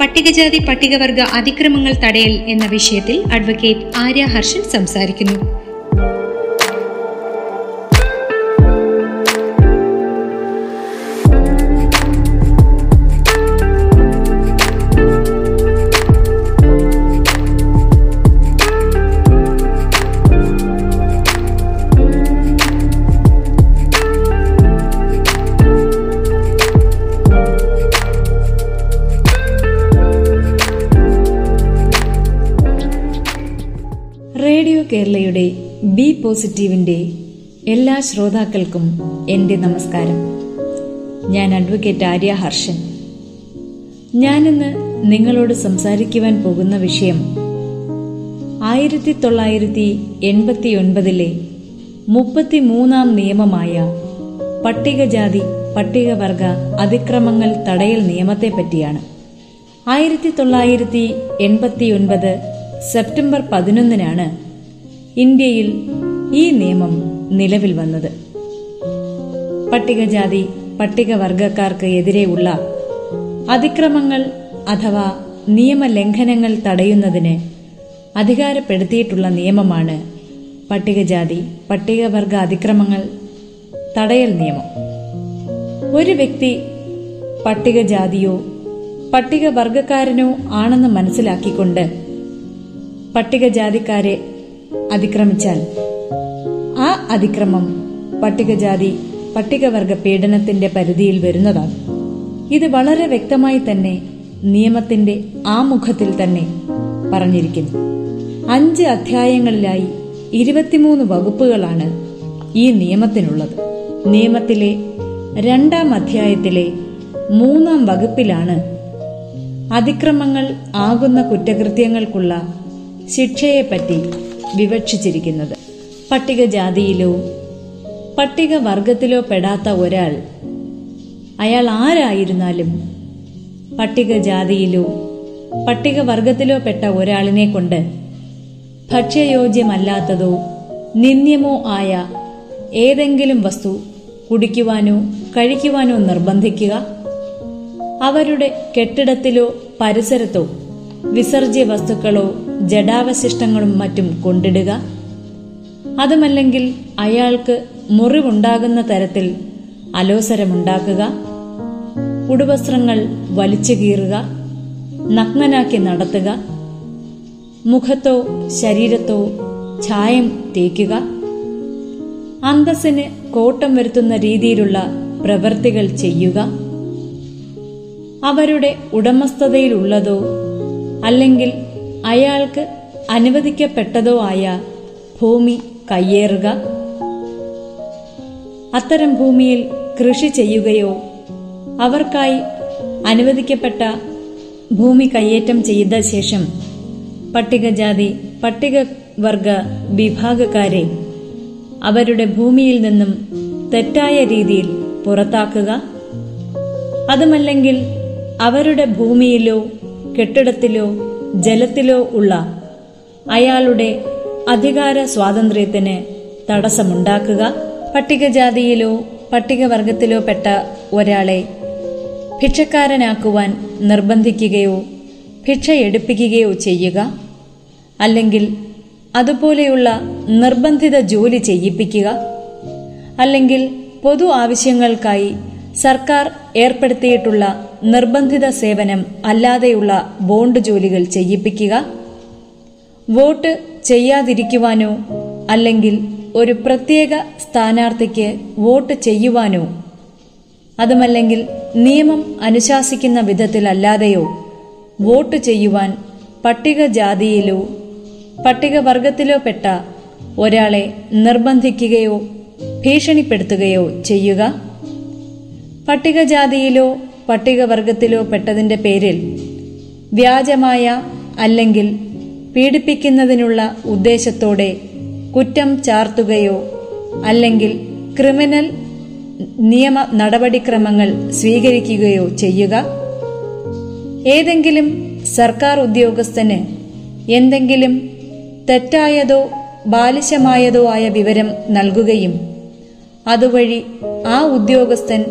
പട്ടികജാതി പട്ടികവർഗ അതിക്രമങ്ങൾ തടയൽ എന്ന വിഷയത്തിൽ അഡ്വക്കേറ്റ് ആര്യ ഹർഷൻ സംസാരിക്കുന്നു ബി പോസിറ്റീവിന്റെ എല്ലാ ശ്രോതാക്കൾക്കും എന്റെ നമസ്കാരം. ഞാൻ അഡ്വക്കേറ്റ് ആര്യ ഹർഷൻ. ഞാനിന്ന് നിങ്ങളോട് സംസാരിക്കുവാൻ പോകുന്ന വിഷയം ആയിരത്തി തൊള്ളായിരത്തി എൺപത്തി ഒൻപതിലെ മുപ്പത്തിമൂന്നാം നിയമമായ പട്ടികജാതി പട്ടികവർഗ അതിക്രമങ്ങൾ തടയൽ നിയമത്തെ പറ്റിയാണ്. ആയിരത്തി തൊള്ളായിരത്തി എൺപത്തി ഒൻപത് സെപ്റ്റംബർ പതിനൊന്നിനാണ് ഇന്ത്യയിൽ ഈ നിയമം നിലവിൽ വന്നത്. പട്ടികജാതി പട്ടികവർഗക്കാർക്ക് എതിരെയുള്ള അതിക്രമങ്ങൾ അഥവാ നിയമലംഘനങ്ങൾ തടയുന്നതിന് അധികാരപ്പെടുത്തിയിട്ടുള്ള നിയമമാണ് പട്ടികജാതി പട്ടികവർഗ അതിക്രമങ്ങൾ തടയൽ നിയമം. ഒരു വ്യക്തി പട്ടികജാതിയോ പട്ടികവർഗക്കാരനോ ആണെന്ന് മനസ്സിലാക്കിക്കൊണ്ട് പട്ടികജാതിക്കാരെ അതിക്രമിച്ചാൽ ആ അതിക്രമം പട്ടികജാതി പട്ടികവർഗ പീഡനത്തിന്റെ പരിധിയിൽ വരുന്നതാണ്. ഇത് വളരെ വ്യക്തമായി തന്നെ നിയമത്തിന്റെ ആമുഖത്തിൽ തന്നെ പറഞ്ഞിരിക്കുന്നു. അഞ്ച് അധ്യായങ്ങളിലായി ഇരുപത്തിമൂന്ന് വകുപ്പുകളാണ് ഈ നിയമത്തിനുള്ളത്. നിയമത്തിലെ രണ്ടാം അധ്യായത്തിലെ മൂന്നാം വകുപ്പിലാണ് അതിക്രമങ്ങൾ ആകുന്ന കുറ്റകൃത്യങ്ങൾക്കുള്ള ശിക്ഷയെപ്പറ്റി വിവക്ഷിച്ചിരിക്കുന്നത്. പട്ടികജാതിയിലോ പട്ടികവർഗത്തിലോ പെടാത്ത ഒരാൾ അയാൾ ആരായിരുന്നാലും പട്ടികജാതിയിലോ പട്ടികവർഗത്തിലോ പെട്ട ഒരാളിനെ കൊണ്ട് ഭക്ഷ്യയോഗ്യമല്ലാത്തതോ നിന്ദ്യമോ ആയ ഏതെങ്കിലും വസ്തു കുടിക്കുവാനോ കഴിക്കുവാനോ നിർബന്ധിക്കുക അവരുടെ കെട്ടിടത്തിലോ പരിസരത്തോ വിസർജ്യ വസ്തുക്കളോ ജഡാവശിഷ്ടങ്ങളും മറ്റും കൊണ്ടിടുക അതുമല്ലെങ്കിൽ അയാൾക്ക് മുറിവുണ്ടാകുന്ന തരത്തിൽ അലോസരമുണ്ടാക്കുക ഉടുവസ്ത്രങ്ങൾ വലിച്ചു കീറുക നഗ്നനാക്കി നടത്തുക മുഖത്തോ ശരീരത്തോ ഛായം തേക്കുക. അന്തസ്സിന് കോട്ടം വരുത്തുന്ന രീതിയിലുള്ള പ്രവൃത്തികൾ ചെയ്യുക. അവരുടെ ഉടമസ്ഥതയിലുള്ളതോ അല്ലെങ്കിൽ അയാൾക്ക് അനുവദിക്കപ്പെട്ടതോ ആയ ഭൂമി കയ്യേറുക. അത്തരം ഭൂമിയിൽ കൃഷി ചെയ്യുകയോ അവർക്കായി അനുവദിക്കപ്പെട്ട ഭൂമി കയ്യേറ്റം ചെയ്ത ശേഷം പട്ടികജാതി പട്ടികവർഗ വിഭാഗക്കാരെ അവരുടെ ഭൂമിയിൽ നിന്നും തെറ്റായ രീതിയിൽ പുറത്താക്കുക. അതുമല്ലെങ്കിൽ അവരുടെ ഭൂമിയിലോ കെട്ടിടത്തിലോ ജലത്തിലോ ഉള്ള അയാളുടെ അധികാര സ്വാതന്ത്ര്യത്തിന് തടസ്സമുണ്ടാക്കുക. പട്ടികജാതിയിലോ പട്ടികവർഗത്തിലോ പെട്ട ഒരാളെ ഭിക്ഷക്കാരനാക്കുവാൻ നിർബന്ധിക്കുകയോ ഭിക്ഷ എടുപ്പിക്കുകയോ ചെയ്യുക. അല്ലെങ്കിൽ അതുപോലെയുള്ള നിർബന്ധിത ജോലി ചെയ്യിപ്പിക്കുക. അല്ലെങ്കിൽ പൊതു ആവശ്യങ്ങൾക്കായി സർക്കാർ ഏർപ്പെടുത്തിയിട്ടുള്ള നിർബന്ധിത സേവനം അല്ലാതെയുള്ള ബോണ്ട് ജോലികൾ ചെയ്യിപ്പിക്കുക. വോട്ട് ചെയ്യാതിരിക്കുവാനോ അല്ലെങ്കിൽ ഒരു പ്രത്യേക സ്ഥാനാർത്ഥിക്ക് വോട്ട് ചെയ്യുവാനോ? അതുമല്ലെങ്കിൽ നിയമം അനുശാസിക്കുന്ന വിധത്തിലല്ലാതെയോ വോട്ട് ചെയ്യുവാൻ പട്ടികജാതിയിലോ പട്ടികവർഗത്തിലോ പെട്ട ഒരാളെ നിർബന്ധിക്കുകയോ ഭീഷണിപ്പെടുത്തുകയോ ചെയ്യുക? പട്ടികജാതിയിലോ പട്ടികവർഗത്തിലോ പെട്ടതിന്റെ പേരിൽ വ്യാജമായ അല്ലെങ്കിൽ പീഡിപ്പിക്കുന്നതിനുള്ള ഉദ്ദേശത്തോടെ കുറ്റം ചാർത്തുകയോ അല്ലെങ്കിൽ ക്രിമിനൽ നിയമ നടപടിക്രമങ്ങൾ സ്വീകരിക്കുകയോ ചെയ്യുക. ഏതെങ്കിലും സർക്കാർ ഉദ്യോഗസ്ഥന് എന്തെങ്കിലും തെറ്റായതോ ബാലിശമായതോ ആയ വിവരം നൽകുകയും അതുവഴി ആ ഉദ്യോഗസ്ഥൻ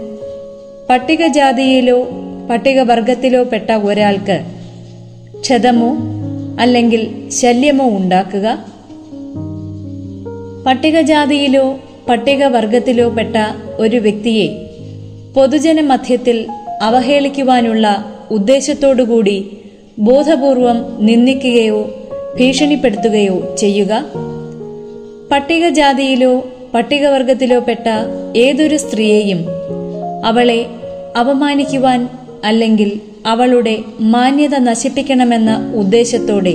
പട്ടികജാതിയിലോ പട്ടികവർഗത്തിലോ പെട്ട ഒരാൾക്ക് ക്ഷതമോ അല്ലെങ്കിൽ ശല്യമോ ഉണ്ടാക്കുക? പട്ടികജാതിയിലോ പട്ടികവർഗത്തിലോ പെട്ട ഒരു വ്യക്തിയെ പൊതുജന മധ്യത്തിൽ അവഹേളിക്കുവാനുള്ള ഉദ്ദേശത്തോടുകൂടി ബോധപൂർവം നിന്ദിക്കുകയോ ഭീഷണിപ്പെടുത്തുകയോ ചെയ്യുക? പട്ടികജാതിയിലോ പട്ടികവർഗത്തിലോ പെട്ട ഏതൊരു സ്ത്രീയെയും അവളെ അപമാനിക്കുവാൻ അല്ലെങ്കിൽ അവളുടെ മാന്യത നശിപ്പിക്കണമെന്ന ഉദ്ദേശത്തോടെ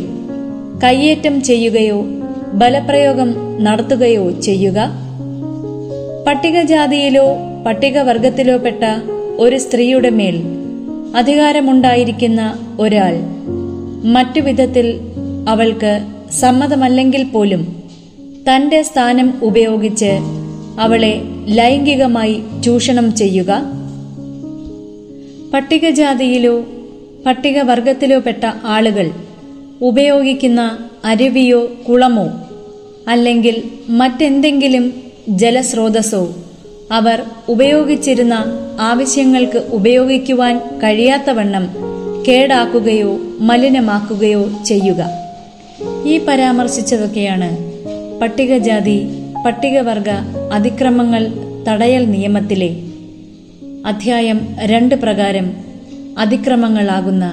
കയ്യേറ്റം ചെയ്യുകയോ ബലപ്രയോഗം നടത്തുകയോ ചെയ്യുക. പട്ടികജാതിയിലോ പട്ടികവർഗത്തിലോ പെട്ട ഒരു സ്ത്രീയുടെ മേൽ അധികാരമുണ്ടായിരിക്കുന്ന ഒരാൾ മറ്റു വിധത്തിൽ അവൾക്ക് സമ്മതമല്ലെങ്കിൽ പോലും തന്റെ സ്ഥാനം ഉപയോഗിച്ച് അവളെ ലൈംഗികമായി ചൂഷണം ചെയ്യുക. പട്ടികജാതിയിലോ പട്ടികവർഗത്തിലോ പെട്ട ആളുകൾ ഉപയോഗിക്കുന്ന അരുവിയോ കുളമോ അല്ലെങ്കിൽ മറ്റെന്തെങ്കിലും ജലസ്രോതസ്സോ അവർ ഉപയോഗിച്ചിരുന്ന ആവശ്യങ്ങൾക്ക് ഉപയോഗിക്കുവാൻ കഴിയാത്തവണ്ണം കേടാക്കുകയോ മലിനമാക്കുകയോ ചെയ്യുക. ഈ പരാമർശിച്ചതൊക്കെയാണ് പട്ടികജാതി പട്ടികവർഗ അതിക്രമങ്ങൾ തടയൽ നിയമത്തിലെ അധ്യായം രണ്ട് പ്രകാരം അതിക്രമങ്ങളാകുന്ന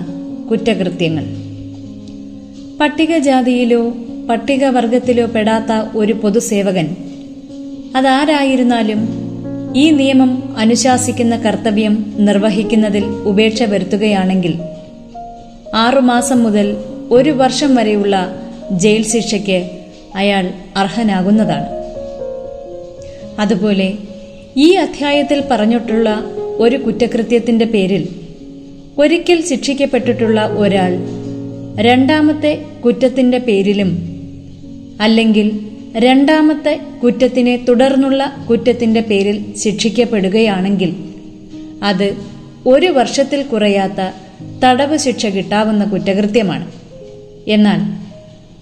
കുറ്റകൃത്യങ്ങൾ. പട്ടികജാതിയിലോ പട്ടികവർഗത്തിലോ പെടാത്ത ഒരു പൊതുസേവകൻ അതാരായിരുന്നാലും ഈ നിയമം അനുശാസിക്കുന്ന കർത്തവ്യം നിർവഹിക്കുന്നതിൽ ഉപേക്ഷ വരുത്തുകയാണെങ്കിൽ ആറുമാസം മുതൽ ഒരു വർഷം വരെയുള്ള ജയിൽ ശിക്ഷയ്ക്ക് അയാൾ അർഹനാകുന്നതാണ്. അതുപോലെ ഈ അധ്യായത്തിൽ പറഞ്ഞിട്ടുള്ള ഒരു കുറ്റകൃത്യത്തിന്റെ പേരിൽ ഒരിക്കൽ ശിക്ഷിക്കപ്പെട്ടിട്ടുള്ള ഒരാൾ രണ്ടാമത്തെ കുറ്റത്തിന്റെ പേരിലും അല്ലെങ്കിൽ രണ്ടാമത്തെ കുറ്റത്തിനെ തുടർന്നുള്ള കുറ്റത്തിന്റെ പേരിൽ ശിക്ഷിക്കപ്പെടുകയാണെങ്കിൽ അത് ഒരു വർഷത്തിൽ കുറയാത്ത തടവ് ശിക്ഷ കിട്ടാവുന്ന കുറ്റകൃത്യമാണ്. എന്നാൽ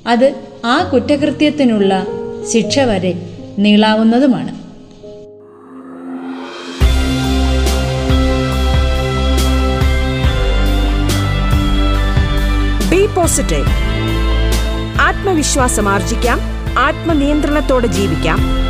അത് ആ കുറ്റകൃത്യത്തിനുള്ള ശിക്ഷ വരെ നീളാവുന്നതുമാണ്. പോസിറ്റീവ് ആത്മവിശ്വാസം ആർജിക്കാം. ആത്മനിയന്ത്രണത്തോടെ ജീവിക്കാം.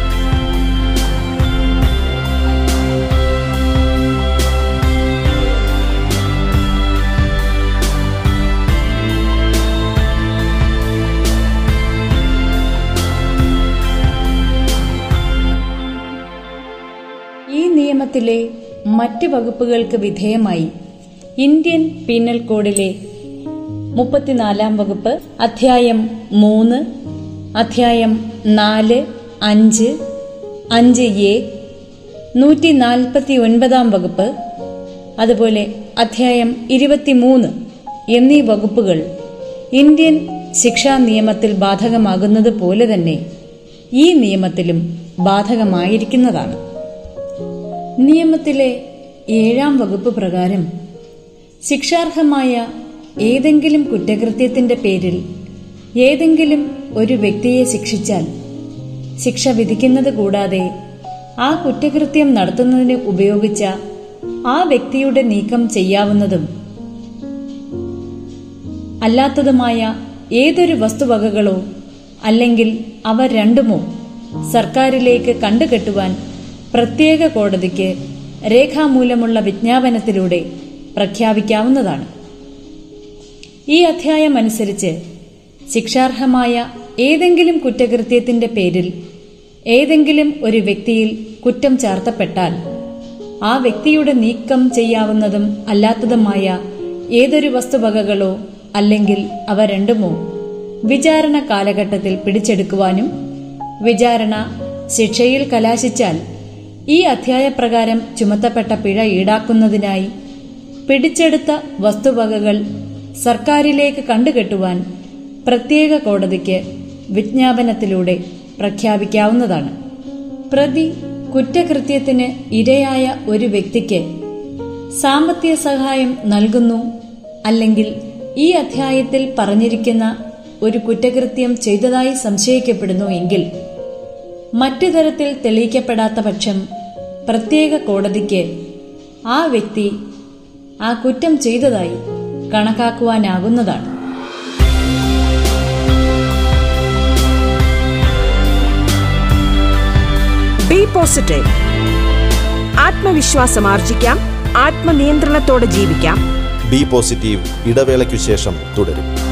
ഈ നിയമത്തിലെ മറ്റ് വകുപ്പുകൾക്ക് വിധേയമായി ഇന്ത്യൻ പീനൽ കോഡിലെ മുപ്പത്തിനാലാം വകുപ്പ് അധ്യായം മൂന്ന് അധ്യായം നാല് അഞ്ച് അഞ്ച് എ നൂറ്റി നാൽപ്പത്തി ഒൻപതാം വകുപ്പ് അതുപോലെ അധ്യായം ഇരുപത്തിമൂന്ന് എന്നീ വകുപ്പുകൾ ഇന്ത്യൻ ശിക്ഷാ നിയമത്തിൽ ബാധകമാകുന്നത് പോലെ തന്നെ ഈ നിയമത്തിലും ബാധകമായിരിക്കുന്നതാണ്. നിയമത്തിലെ ഏഴാം വകുപ്പ് പ്രകാരം ശിക്ഷാർഹമായ ഏതെങ്കിലും കുറ്റകൃത്യത്തിന്റെ പേരിൽ ഏതെങ്കിലും ഒരു വ്യക്തിയെ ശിക്ഷിച്ചാൽ ശിക്ഷ വിധിക്കുന്നത് കൂടാതെ ആ കുറ്റകൃത്യം നടത്തുന്നതിന് ഉപയോഗിച്ച ആ വ്യക്തിയുടെ നീക്കം ചെയ്യാവുന്നതും അല്ലാത്തതുമായ ഏതൊരു വസ്തുവകകളോ അല്ലെങ്കിൽ അവ രണ്ടുമോ സർക്കാരിലേക്ക് കണ്ടുകെട്ടുവാൻ പ്രത്യേക കോടതിക്ക് രേഖാമൂലമുള്ള വിജ്ഞാപനത്തിലൂടെ പ്രഖ്യാപിക്കാവുന്നതാണ്. ഈ അധ്യായം അനുസരിച്ച് ശിക്ഷാർഹമായ ഏതെങ്കിലും കുറ്റകൃത്യത്തിന്റെ പേരിൽ ഏതെങ്കിലും ഒരു വ്യക്തിയിൽ കുറ്റം ചാർത്തപ്പെട്ടാൽ ആ വ്യക്തിയുടെ നീക്കം ചെയ്യാവുന്നതും അല്ലാത്തതുമായ ഏതൊരു വസ്തുവകകളോ അല്ലെങ്കിൽ അവ രണ്ടുമോ വിചാരണ കാലഘട്ടത്തിൽ പിടിച്ചെടുക്കുവാനും വിചാരണ ശിക്ഷയിൽ കലാശിച്ചാൽ ഈ അധ്യായപ്രകാരം ചുമത്തപ്പെട്ട പിഴ ഈടാക്കുന്നതിനായി പിടിച്ചെടുത്ത വസ്തുവകകൾ സർക്കാരിലേക്ക് കണ്ടുകെട്ടുവാൻ പ്രത്യേക കോടതിക്ക് വിജ്ഞാപനത്തിലൂടെ പ്രഖ്യാപിക്കാവുന്നതാണ്. പ്രതി കുറ്റകൃത്യത്തിന് ഇരയായ ഒരു വ്യക്തിക്ക് സാമ്പത്തിക സഹായം നൽകുന്നു അല്ലെങ്കിൽ ഈ അധ്യായത്തിൽ പറഞ്ഞിരിക്കുന്ന ഒരു കുറ്റകൃത്യം ചെയ്തതായി സംശയിക്കപ്പെടുന്നു എങ്കിൽ മറ്റു തരത്തിൽ തെളിയിക്കപ്പെടാത്ത പക്ഷം പ്രത്യേക കോടതിക്ക് ആ വ്യക്തി ആ കുറ്റം ചെയ്തതായി കണക്കാക്കുവാനാകുന്നതാണ്. ബി പോസിറ്റീവ് ആത്മവിശ്വാസം ആർജിക്കാം. ആത്മനിയന്ത്രണത്തോടെ ജീവിക്കാം. ബി പോസിറ്റീവ് ഇടവേളയ്ക്കു ശേഷം തുടരും.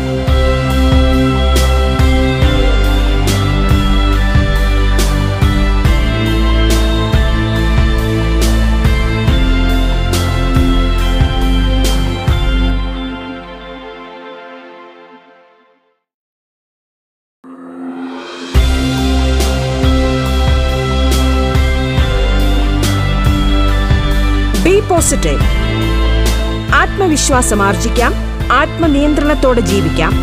ബി ആത്മവിശ്വാസം ആർജിക്കാം ആത്മനിയന്ത്രണത്തോടെ ജീവിക്കാം.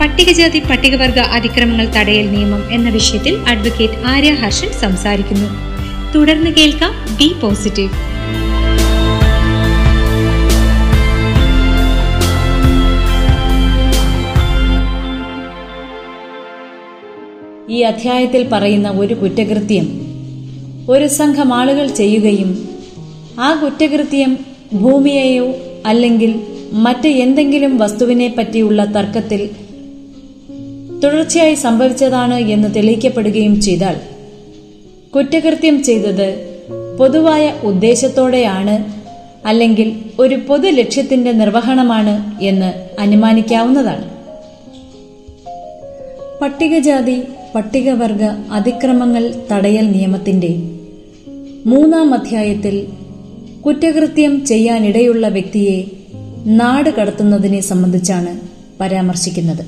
പട്ടികജാതി പട്ടികവർഗ അതിക്രമങ്ങൾ തടയൽ നിയമം എന്ന വിഷയത്തിൽ അഡ്വക്കേറ്റ് ആര്യ ഹർഷൻ സംസാരിക്കുന്നു. തുടർന്ന് കേൾക്കാം ബി പോസിറ്റീവ്. ഈ അധ്യായത്തിൽ പറയുന്ന ഒരു കുറ്റകൃത്യം. ഒരു സംഘം ആളുകൾ ചെയ്യുകയും ആ കുറ്റകൃത്യം ഭൂമിയെയോ അല്ലെങ്കിൽ മറ്റ് എന്തെങ്കിലും വസ്തുവിനെ പറ്റിയുള്ള തർക്കത്തിൽ തുടർച്ചയായി സംഭവിച്ചതാണ് എന്ന് തെളിയിക്കപ്പെടുകയും ചെയ്താൽ കുറ്റകൃത്യം ചെയ്തത് പൊതുവായ ഉദ്ദേശത്തോടെയാണ് അല്ലെങ്കിൽ ഒരു പൊതു ലക്ഷ്യത്തിന്റെ നിർവഹണമാണ് എന്ന് അനുമാനിക്കാവുന്നതാണ്. പട്ടികജാതി പട്ടികവർഗ അതിക്രമങ്ങൾ തടയൽ നിയമത്തിന്റെ മൂന്നാം അധ്യായത്തിൽ കുറ്റകൃത്യം ചെയ്യാനിടയുള്ള വ്യക്തിയെ നാട് കടത്തുന്നതിനെ സംബന്ധിച്ചാണ് പരാമർശിക്കുന്നത്.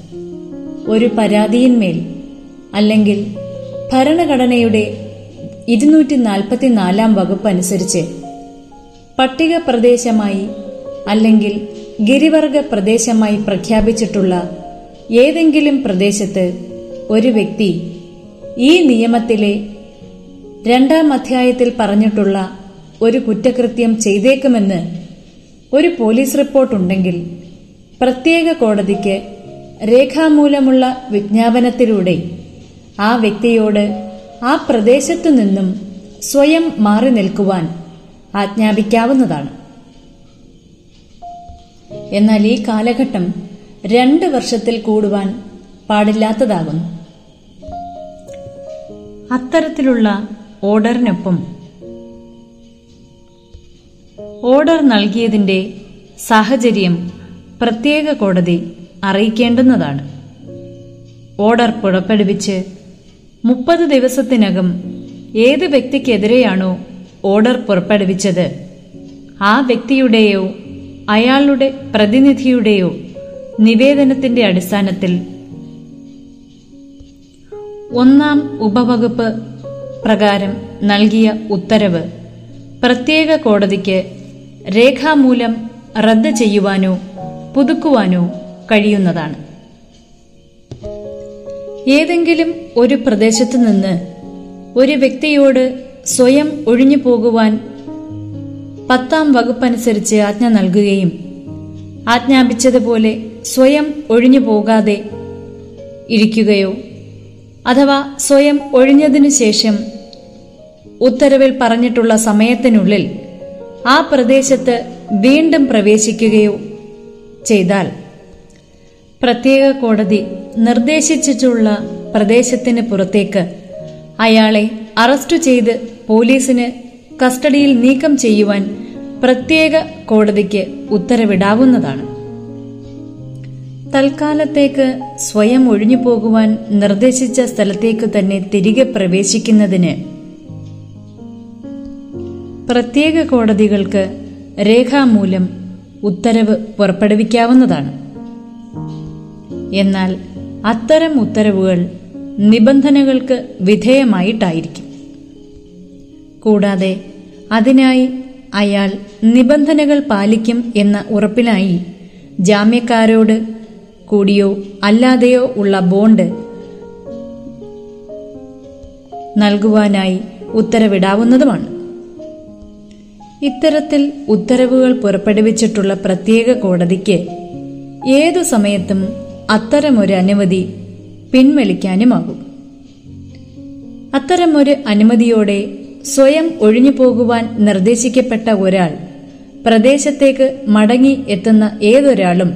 ഒരു പരാതിയിന്മേൽ അല്ലെങ്കിൽ ഭരണഘടനയുടെ ഇരുന്നൂറ്റി നാൽപ്പത്തിനാലാം വകുപ്പ് അനുസരിച്ച് പട്ടിക പ്രദേശമായി അല്ലെങ്കിൽ ഗിരിവർഗ പ്രദേശമായി പ്രഖ്യാപിച്ചിട്ടുള്ള ഏതെങ്കിലും പ്രദേശത്ത് ഒരു വ്യക്തി ഈ നിയമത്തിലെ രണ്ടാം അധ്യായത്തിൽ പറഞ്ഞിട്ടുള്ള ഒരു കുറ്റകൃത്യം ചെയ്തേക്കുമെന്ന് ഒരു പോലീസ് റിപ്പോർട്ടുണ്ടെങ്കിൽ പ്രത്യേക കോടതിക്ക് രേഖാമൂലമുള്ള വിജ്ഞാപനത്തിലൂടെ ആ വ്യക്തിയോട് ആ പ്രദേശത്തു നിന്നും സ്വയം മാറി നിൽക്കുവാൻ ആജ്ഞാപിക്കാവുന്നതാണ്. എന്നാൽ ഈ കാലഘട്ടം രണ്ട് വർഷത്തിൽ കൂടുവാൻ പാടില്ലാത്തതാകുന്നു. അത്തരത്തിലുള്ള ഓർഡറിനൊപ്പം ഓർഡർ നൽകിയതിന്റെ സാഹചര്യം പ്രത്യേക കോടതി അറിയിക്കേണ്ടുന്നതാണ്. ഓർഡർ പുറപ്പെടുവിച്ച് മുപ്പത് ദിവസത്തിനകം ഏത് വ്യക്തിക്കെതിരെയാണോ ഓർഡർ പുറപ്പെടുവിച്ചത്? ആ വ്യക്തിയുടെയോ അയാളുടെ പ്രതിനിധിയുടെയോ നിവേദനത്തിന്റെ അടിസ്ഥാനത്തിൽ ഒന്നാം ഉപവകുപ്പ് പ്രകാരം നൽകിയ ഉത്തരവ് പ്രത്യേക കോടതിക്ക് രേഖാമൂലം റദ്ദ് ചെയ്യുവാനോ പുതുക്കുവാനോ കഴിയുന്നതാണ്. ഏതെങ്കിലും ഒരു പ്രദേശത്തു നിന്ന് ഒരു വ്യക്തിയോട് സ്വയം ഒഴിഞ്ഞു പോകുവാൻ പത്താം വകുപ്പനുസരിച്ച് ആജ്ഞ നൽകുകയും ആജ്ഞാപിച്ചതുപോലെ സ്വയം ഒഴിഞ്ഞു പോകാതെ ഇരിക്കുകയോ അഥവാ സ്വയം ഒഴിഞ്ഞതിനു ശേഷം ഉത്തരവിൽ പറഞ്ഞിട്ടുള്ള സമയത്തിനുള്ളിൽ ആ പ്രദേശത്ത് വീണ്ടും പ്രവേശിക്കുകയോ ചെയ്താൽ പ്രത്യേക കോടതി നിർദ്ദേശിച്ചിട്ടുള്ള പ്രദേശത്തിന് പുറത്തേക്ക് അയാളെ അറസ്റ്റ് ചെയ്ത് പോലീസിന് കസ്റ്റഡിയിൽ നീക്കം ചെയ്യുവാൻ പ്രത്യേക കോടതിക്ക് ഉത്തരവിടാവുന്നതാണ്. തൽക്കാലത്തേക്ക് സ്വയം ഒഴിഞ്ഞു പോകുവാൻ നിർദ്ദേശിച്ച സ്ഥലത്തേക്ക് തന്നെ തിരികെ പ്രവേശിക്കുന്നതിന് പ്രത്യേക കോടതികൾക്ക് രേഖാമൂലം ഉത്തരവ് പുറപ്പെടുവിക്കാവുന്നതാണ്. എന്നാൽ അത്തരം ഉത്തരവുകൾ നിബന്ധനകൾക്ക് വിധേയമായിട്ടായിരിക്കും. കൂടാതെ അതിനായി അയാൾ നിബന്ധനകൾ പാലിക്കും എന്ന ഉറപ്പിനായി ജാമ്യക്കാരോട് കൂടിയോ അല്ലാതെയോ ഉള്ള ബോണ്ട് നൽകുവാനായി ഉത്തരവിടാവുന്നതുമാണ്. ഇത്തരത്തിൽ ഉത്തരവുകൾ പുറപ്പെടുവിച്ചിട്ടുള്ള പ്രത്യേക കോടതിക്ക് ഏതു സമയത്തും അത്തരമൊരു അനുമതി പിൻവലിക്കാനുമാകും. അത്തരമൊരു അനുമതിയോടെ സ്വയം ഒഴിഞ്ഞു പോകുവാൻ നിർദ്ദേശിക്കപ്പെട്ട ഒരാൾ പ്രദേശത്തേക്ക് മടങ്ങി എത്തുന്ന ഏതൊരാളും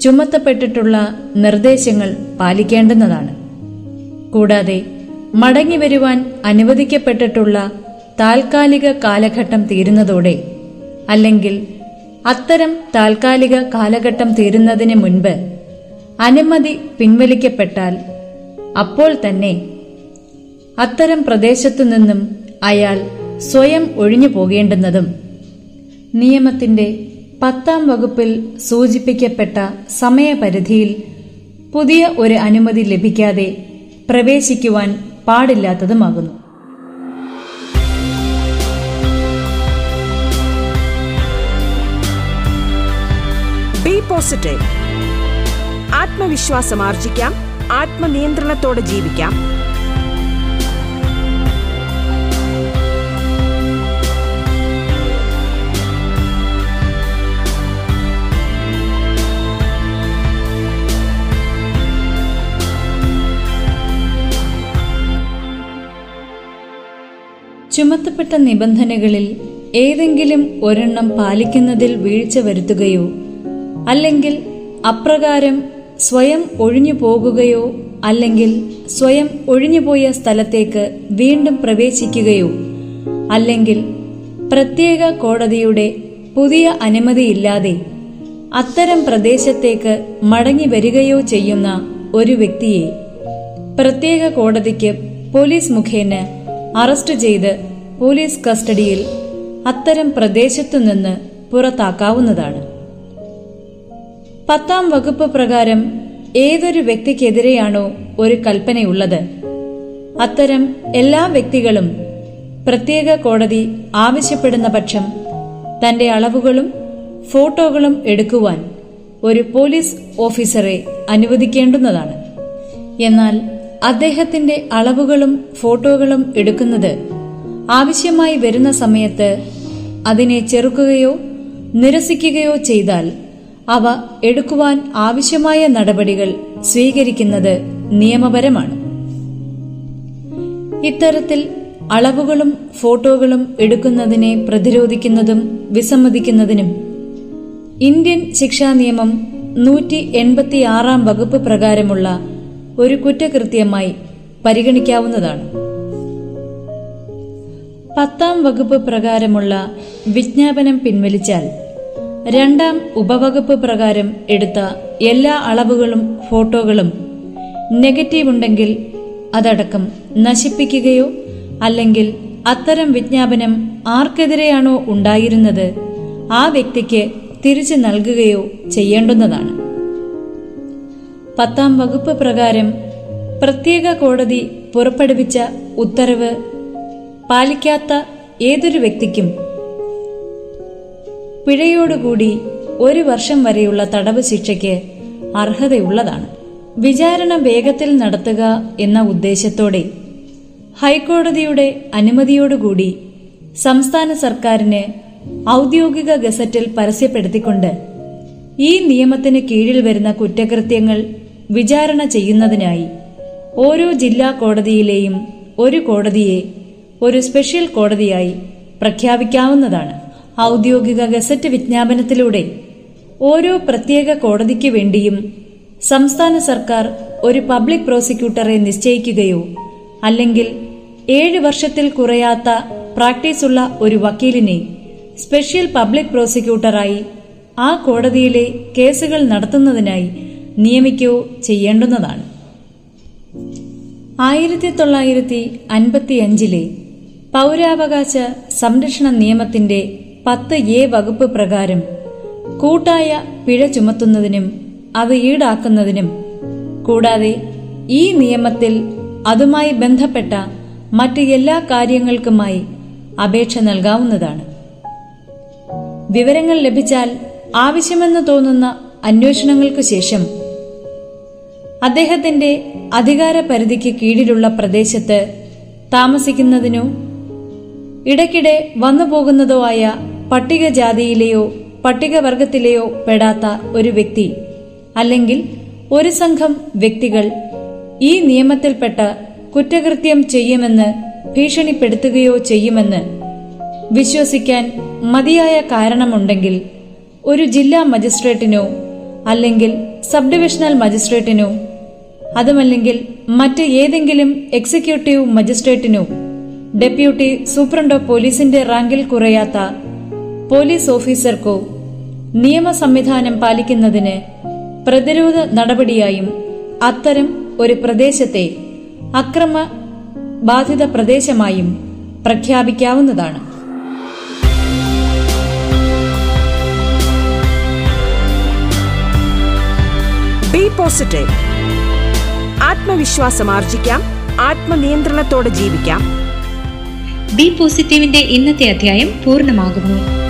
ചുമത്തപ്പെട്ടിട്ടുള്ള നിർദ്ദേശങ്ങൾ പാലിക്കേണ്ടുന്നതാണ്. കൂടാതെ മടങ്ങി വരുവാൻ അനുവദിക്കപ്പെട്ടിട്ടുള്ള താൽക്കാലിക കാലഘട്ടം തീരുന്നതോടെ അല്ലെങ്കിൽ അത്തരം താൽക്കാലിക കാലഘട്ടം തീരുന്നതിന് മുൻപ് അനുമതി പിൻവലിക്കപ്പെട്ടാൽ അപ്പോൾ തന്നെ അത്തരം പ്രദേശത്തു നിന്നും അയാൾ സ്വയം ഒഴിഞ്ഞു പോകേണ്ടുന്നതും നിയമത്തിന്റെ പത്താം വകുപ്പിൽ സൂചിപ്പിക്കപ്പെട്ട സമയപരിധിയിൽ പുതിയ ഒരു അനുമതി ലഭിക്കാതെ പ്രവേശിക്കുവാൻ പാടില്ലാത്തതുമാകുന്നു. പോസിറ്റീവ് ആത്മവിശ്വാസം ആർജിക്കാം. ആത്മനിയന്ത്രണത്തോടെ ജീവിക്കാം. ചുമത്തപ്പെട്ട നിബന്ധനകളിൽ ഏതെങ്കിലും ഒരെണ്ണം പാലിക്കുന്നതിൽ വീഴ്ച വരുത്തുകയോ അല്ലെങ്കിൽ അപ്രകാരം സ്വയം ഒഴിഞ്ഞു പോകുകയോ അല്ലെങ്കിൽ സ്വയം ഒഴിഞ്ഞുപോയ സ്ഥലത്തേക്ക് വീണ്ടും പ്രവേശിക്കുകയോ അല്ലെങ്കിൽ പ്രത്യേക കോടതിയുടെ പുതിയ അനുമതിയില്ലാതെ അത്തരം പ്രദേശത്തേക്ക് മടങ്ങി വരികയോ ചെയ്യുന്ന ഒരു വ്യക്തിയെ പ്രത്യേക കോടതിക്ക് പോലീസ് മുഖേന അറസ്റ്റ് ചെയ്ത് പോലീസ് കസ്റ്റഡിയിൽ അത്തരം പ്രദേശത്തു നിന്ന് പുറത്താക്കാവുന്നതാണ്. പത്താം വകുപ്പ് പ്രകാരം ഏതൊരു വ്യക്തിക്കെതിരെയാണോ ഒരു കൽപ്പനയുള്ളത്? അത്തരം എല്ലാ വ്യക്തികളും പ്രത്യേക കോടതി ആവശ്യപ്പെടുന്ന പക്ഷം തന്റെ അളവുകളും ഫോട്ടോകളും എടുക്കുവാൻ ഒരു പോലീസ് ഓഫീസറെ അനുവദിക്കേണ്ടുന്നതാണ്. എന്നാൽ അദ്ദേഹത്തിന്റെ അളവുകളും ഫോട്ടോകളും എടുക്കുന്നത് ആവശ്യമായി വരുന്ന സമയത്ത് അതിനെ ചെറുക്കുകയോ നിരസിക്കുകയോ ചെയ്താൽ അവ എടുക്കുവാൻ ആവശ്യമായ നടപടികൾ സ്വീകരിക്കുന്നത് നിയമപരമാണ്. ഇത്തരത്തിൽ അളവുകളും ഫോട്ടോകളും എടുക്കുന്നതിനെ പ്രതിരോധിക്കുന്നതും വിസമ്മതിക്കുന്നതിനും ഇന്ത്യൻ ശിക്ഷാ നിയമം നൂറ്റി എൺപത്തിയാറാം വകുപ്പ് പ്രകാരമുള്ള ഒരു കുറ്റകൃത്യമായി പരിഗണിക്കാവുന്നതാണ്. പത്താം വകുപ്പ് പ്രകാരമുള്ള വിജ്ഞാപനം പിൻവലിച്ചാൽ രണ്ടാം ഉപവകുപ്പ് പ്രകാരം എടുത്ത എല്ലാ അളവുകളും ഫോട്ടോകളും നെഗറ്റീവ് ഉണ്ടെങ്കിൽ അതടക്കം നശിപ്പിക്കുകയോ അല്ലെങ്കിൽ അത്തരം വിജ്ഞാപനം ആർക്കെതിരെയാണോ ഉണ്ടായിരുന്നത് ആ വ്യക്തിക്ക് തിരിച്ചു നൽകുകയോ ചെയ്യേണ്ടുന്നതാണ്. പത്താം വകുപ്പ് പ്രകാരം പ്രത്യേക കോടതി പുറപ്പെടുവിച്ച ഉത്തരവ് പാലിക്കാത്ത ഏതൊരു വ്യക്തിക്കും പിഴയോടുകൂടി ഒരു വർഷം വരെയുള്ള തടവ് ശിക്ഷയ്ക്ക് അർഹതയുള്ളതാണ്. വിചാരണ വേഗത്തിൽ നടത്തുക എന്ന ഉദ്ദേശത്തോടെ ഹൈക്കോടതിയുടെ അനുമതിയോടുകൂടി സംസ്ഥാന സർക്കാരിന് ഔദ്യോഗിക ഗസറ്റിൽ പരസ്യപ്പെടുത്തിക്കൊണ്ട് ഈ നിയമത്തിന് കീഴിൽ വരുന്ന കുറ്റകൃത്യങ്ങൾ വിചാരണ ചെയ്യുന്നതിനായി ഓരോ ജില്ലാ കോടതിയിലെയും ഒരു കോടതിയെ ഒരു സ്പെഷ്യൽ കോടതിയായി പ്രഖ്യാപിക്കാവുന്നതാണ്. ഔദ്യോഗിക ഗസറ്റ് വിജ്ഞാപനത്തിലൂടെ ഓരോ പ്രത്യേക കോടതിക്ക് വേണ്ടിയും സംസ്ഥാന സർക്കാർ ഒരു പബ്ലിക് പ്രോസിക്യൂട്ടറെ നിശ്ചയിക്കുകയോ അല്ലെങ്കിൽ ഏഴ് വർഷത്തിൽ കുറയാത്ത പ്രാക്ടീസുള്ള ഒരു വക്കീലിനെ സ്പെഷ്യൽ പബ്ലിക് പ്രോസിക്യൂട്ടറായി ആ കോടതിയിലെ കേസുകൾ നടത്തുന്നതിനായി നിയമിക്കുകയോ ചെയ്യേണ്ടുന്നതാണ്. ആയിരത്തി തൊള്ളായിരത്തി അൻപത്തിയഞ്ചിലെ പൗരാവകാശ സംരക്ഷണ നിയമത്തിന്റെ പത്ത് എ വകുപ്പ് പ്രകാരം കൂട്ടായ പിഴ ചുമത്തുന്നതിനും അത് ഈടാക്കുന്നതിനും കൂടാതെ ഈ നിയമത്തിൽ അതുമായി ബന്ധപ്പെട്ട മറ്റ് എല്ലാ കാര്യങ്ങൾക്കുമായി അപേക്ഷ നൽകാവുന്നതാണ്. വിവരങ്ങൾ ലഭിച്ചാൽ ആവശ്യമെന്ന് തോന്നുന്ന അന്വേഷണങ്ങൾക്ക് ശേഷം അദ്ദേഹത്തിന്റെ അധികാര പരിധിക്ക് കീഴിലുള്ള പ്രദേശത്ത് താമസിക്കുന്നതിനോ ഇടയ്ക്കിടെ വന്നുപോകുന്നതോ ആയ പട്ടികജാതിയിലെയോ പട്ടികവർഗത്തിലെയോ പെടാത്ത ഒരു വ്യക്തി അല്ലെങ്കിൽ ഒരു സംഘം വ്യക്തികൾ ഈ നിയമത്തിൽപ്പെട്ട കുറ്റകൃത്യം ചെയ്യുമെന്ന് ഭീഷണിപ്പെടുത്തുകയോ ചെയ്യുമെന്ന് വിശ്വസിക്കാൻ മതിയായ കാരണമുണ്ടെങ്കിൽ ഒരു ജില്ലാ മജിസ്ട്രേറ്റിനോ അല്ലെങ്കിൽ സബ് ഡിവിഷണൽ മജിസ്ട്രേറ്റിനോ അതുമല്ലെങ്കിൽ മറ്റ് ഏതെങ്കിലും എക്സിക്യൂട്ടീവ് മജിസ്ട്രേറ്റിനോ ഡെപ്യൂട്ടി സൂപ്രണ്ടോ പോലീസിന്റെ റാങ്കിൽ കുറയാത്ത പോലീസ് ഓഫീസർക്കോ നിയമ സംവിധാനം പാലിക്കുന്നതിന് പ്രതിരോധ നടപടിയായും അത്തരം ഒരു പ്രദേശത്തെ അക്രമ ബാധിത പ്രദേശമായും പ്രഖ്യാപിക്കാവുന്നതാണ്. ബി പോസിറ്റീവ് ആത്മവിശ്വാസം ആർജിക്കാം ആത്മനിയന്ത്രണത്തോടെ ജീവിക്കാം. ബി പോസിറ്റീവിന്റെ ഇന്നത്തെ അധ്യായം പൂർണമാകുന്നു.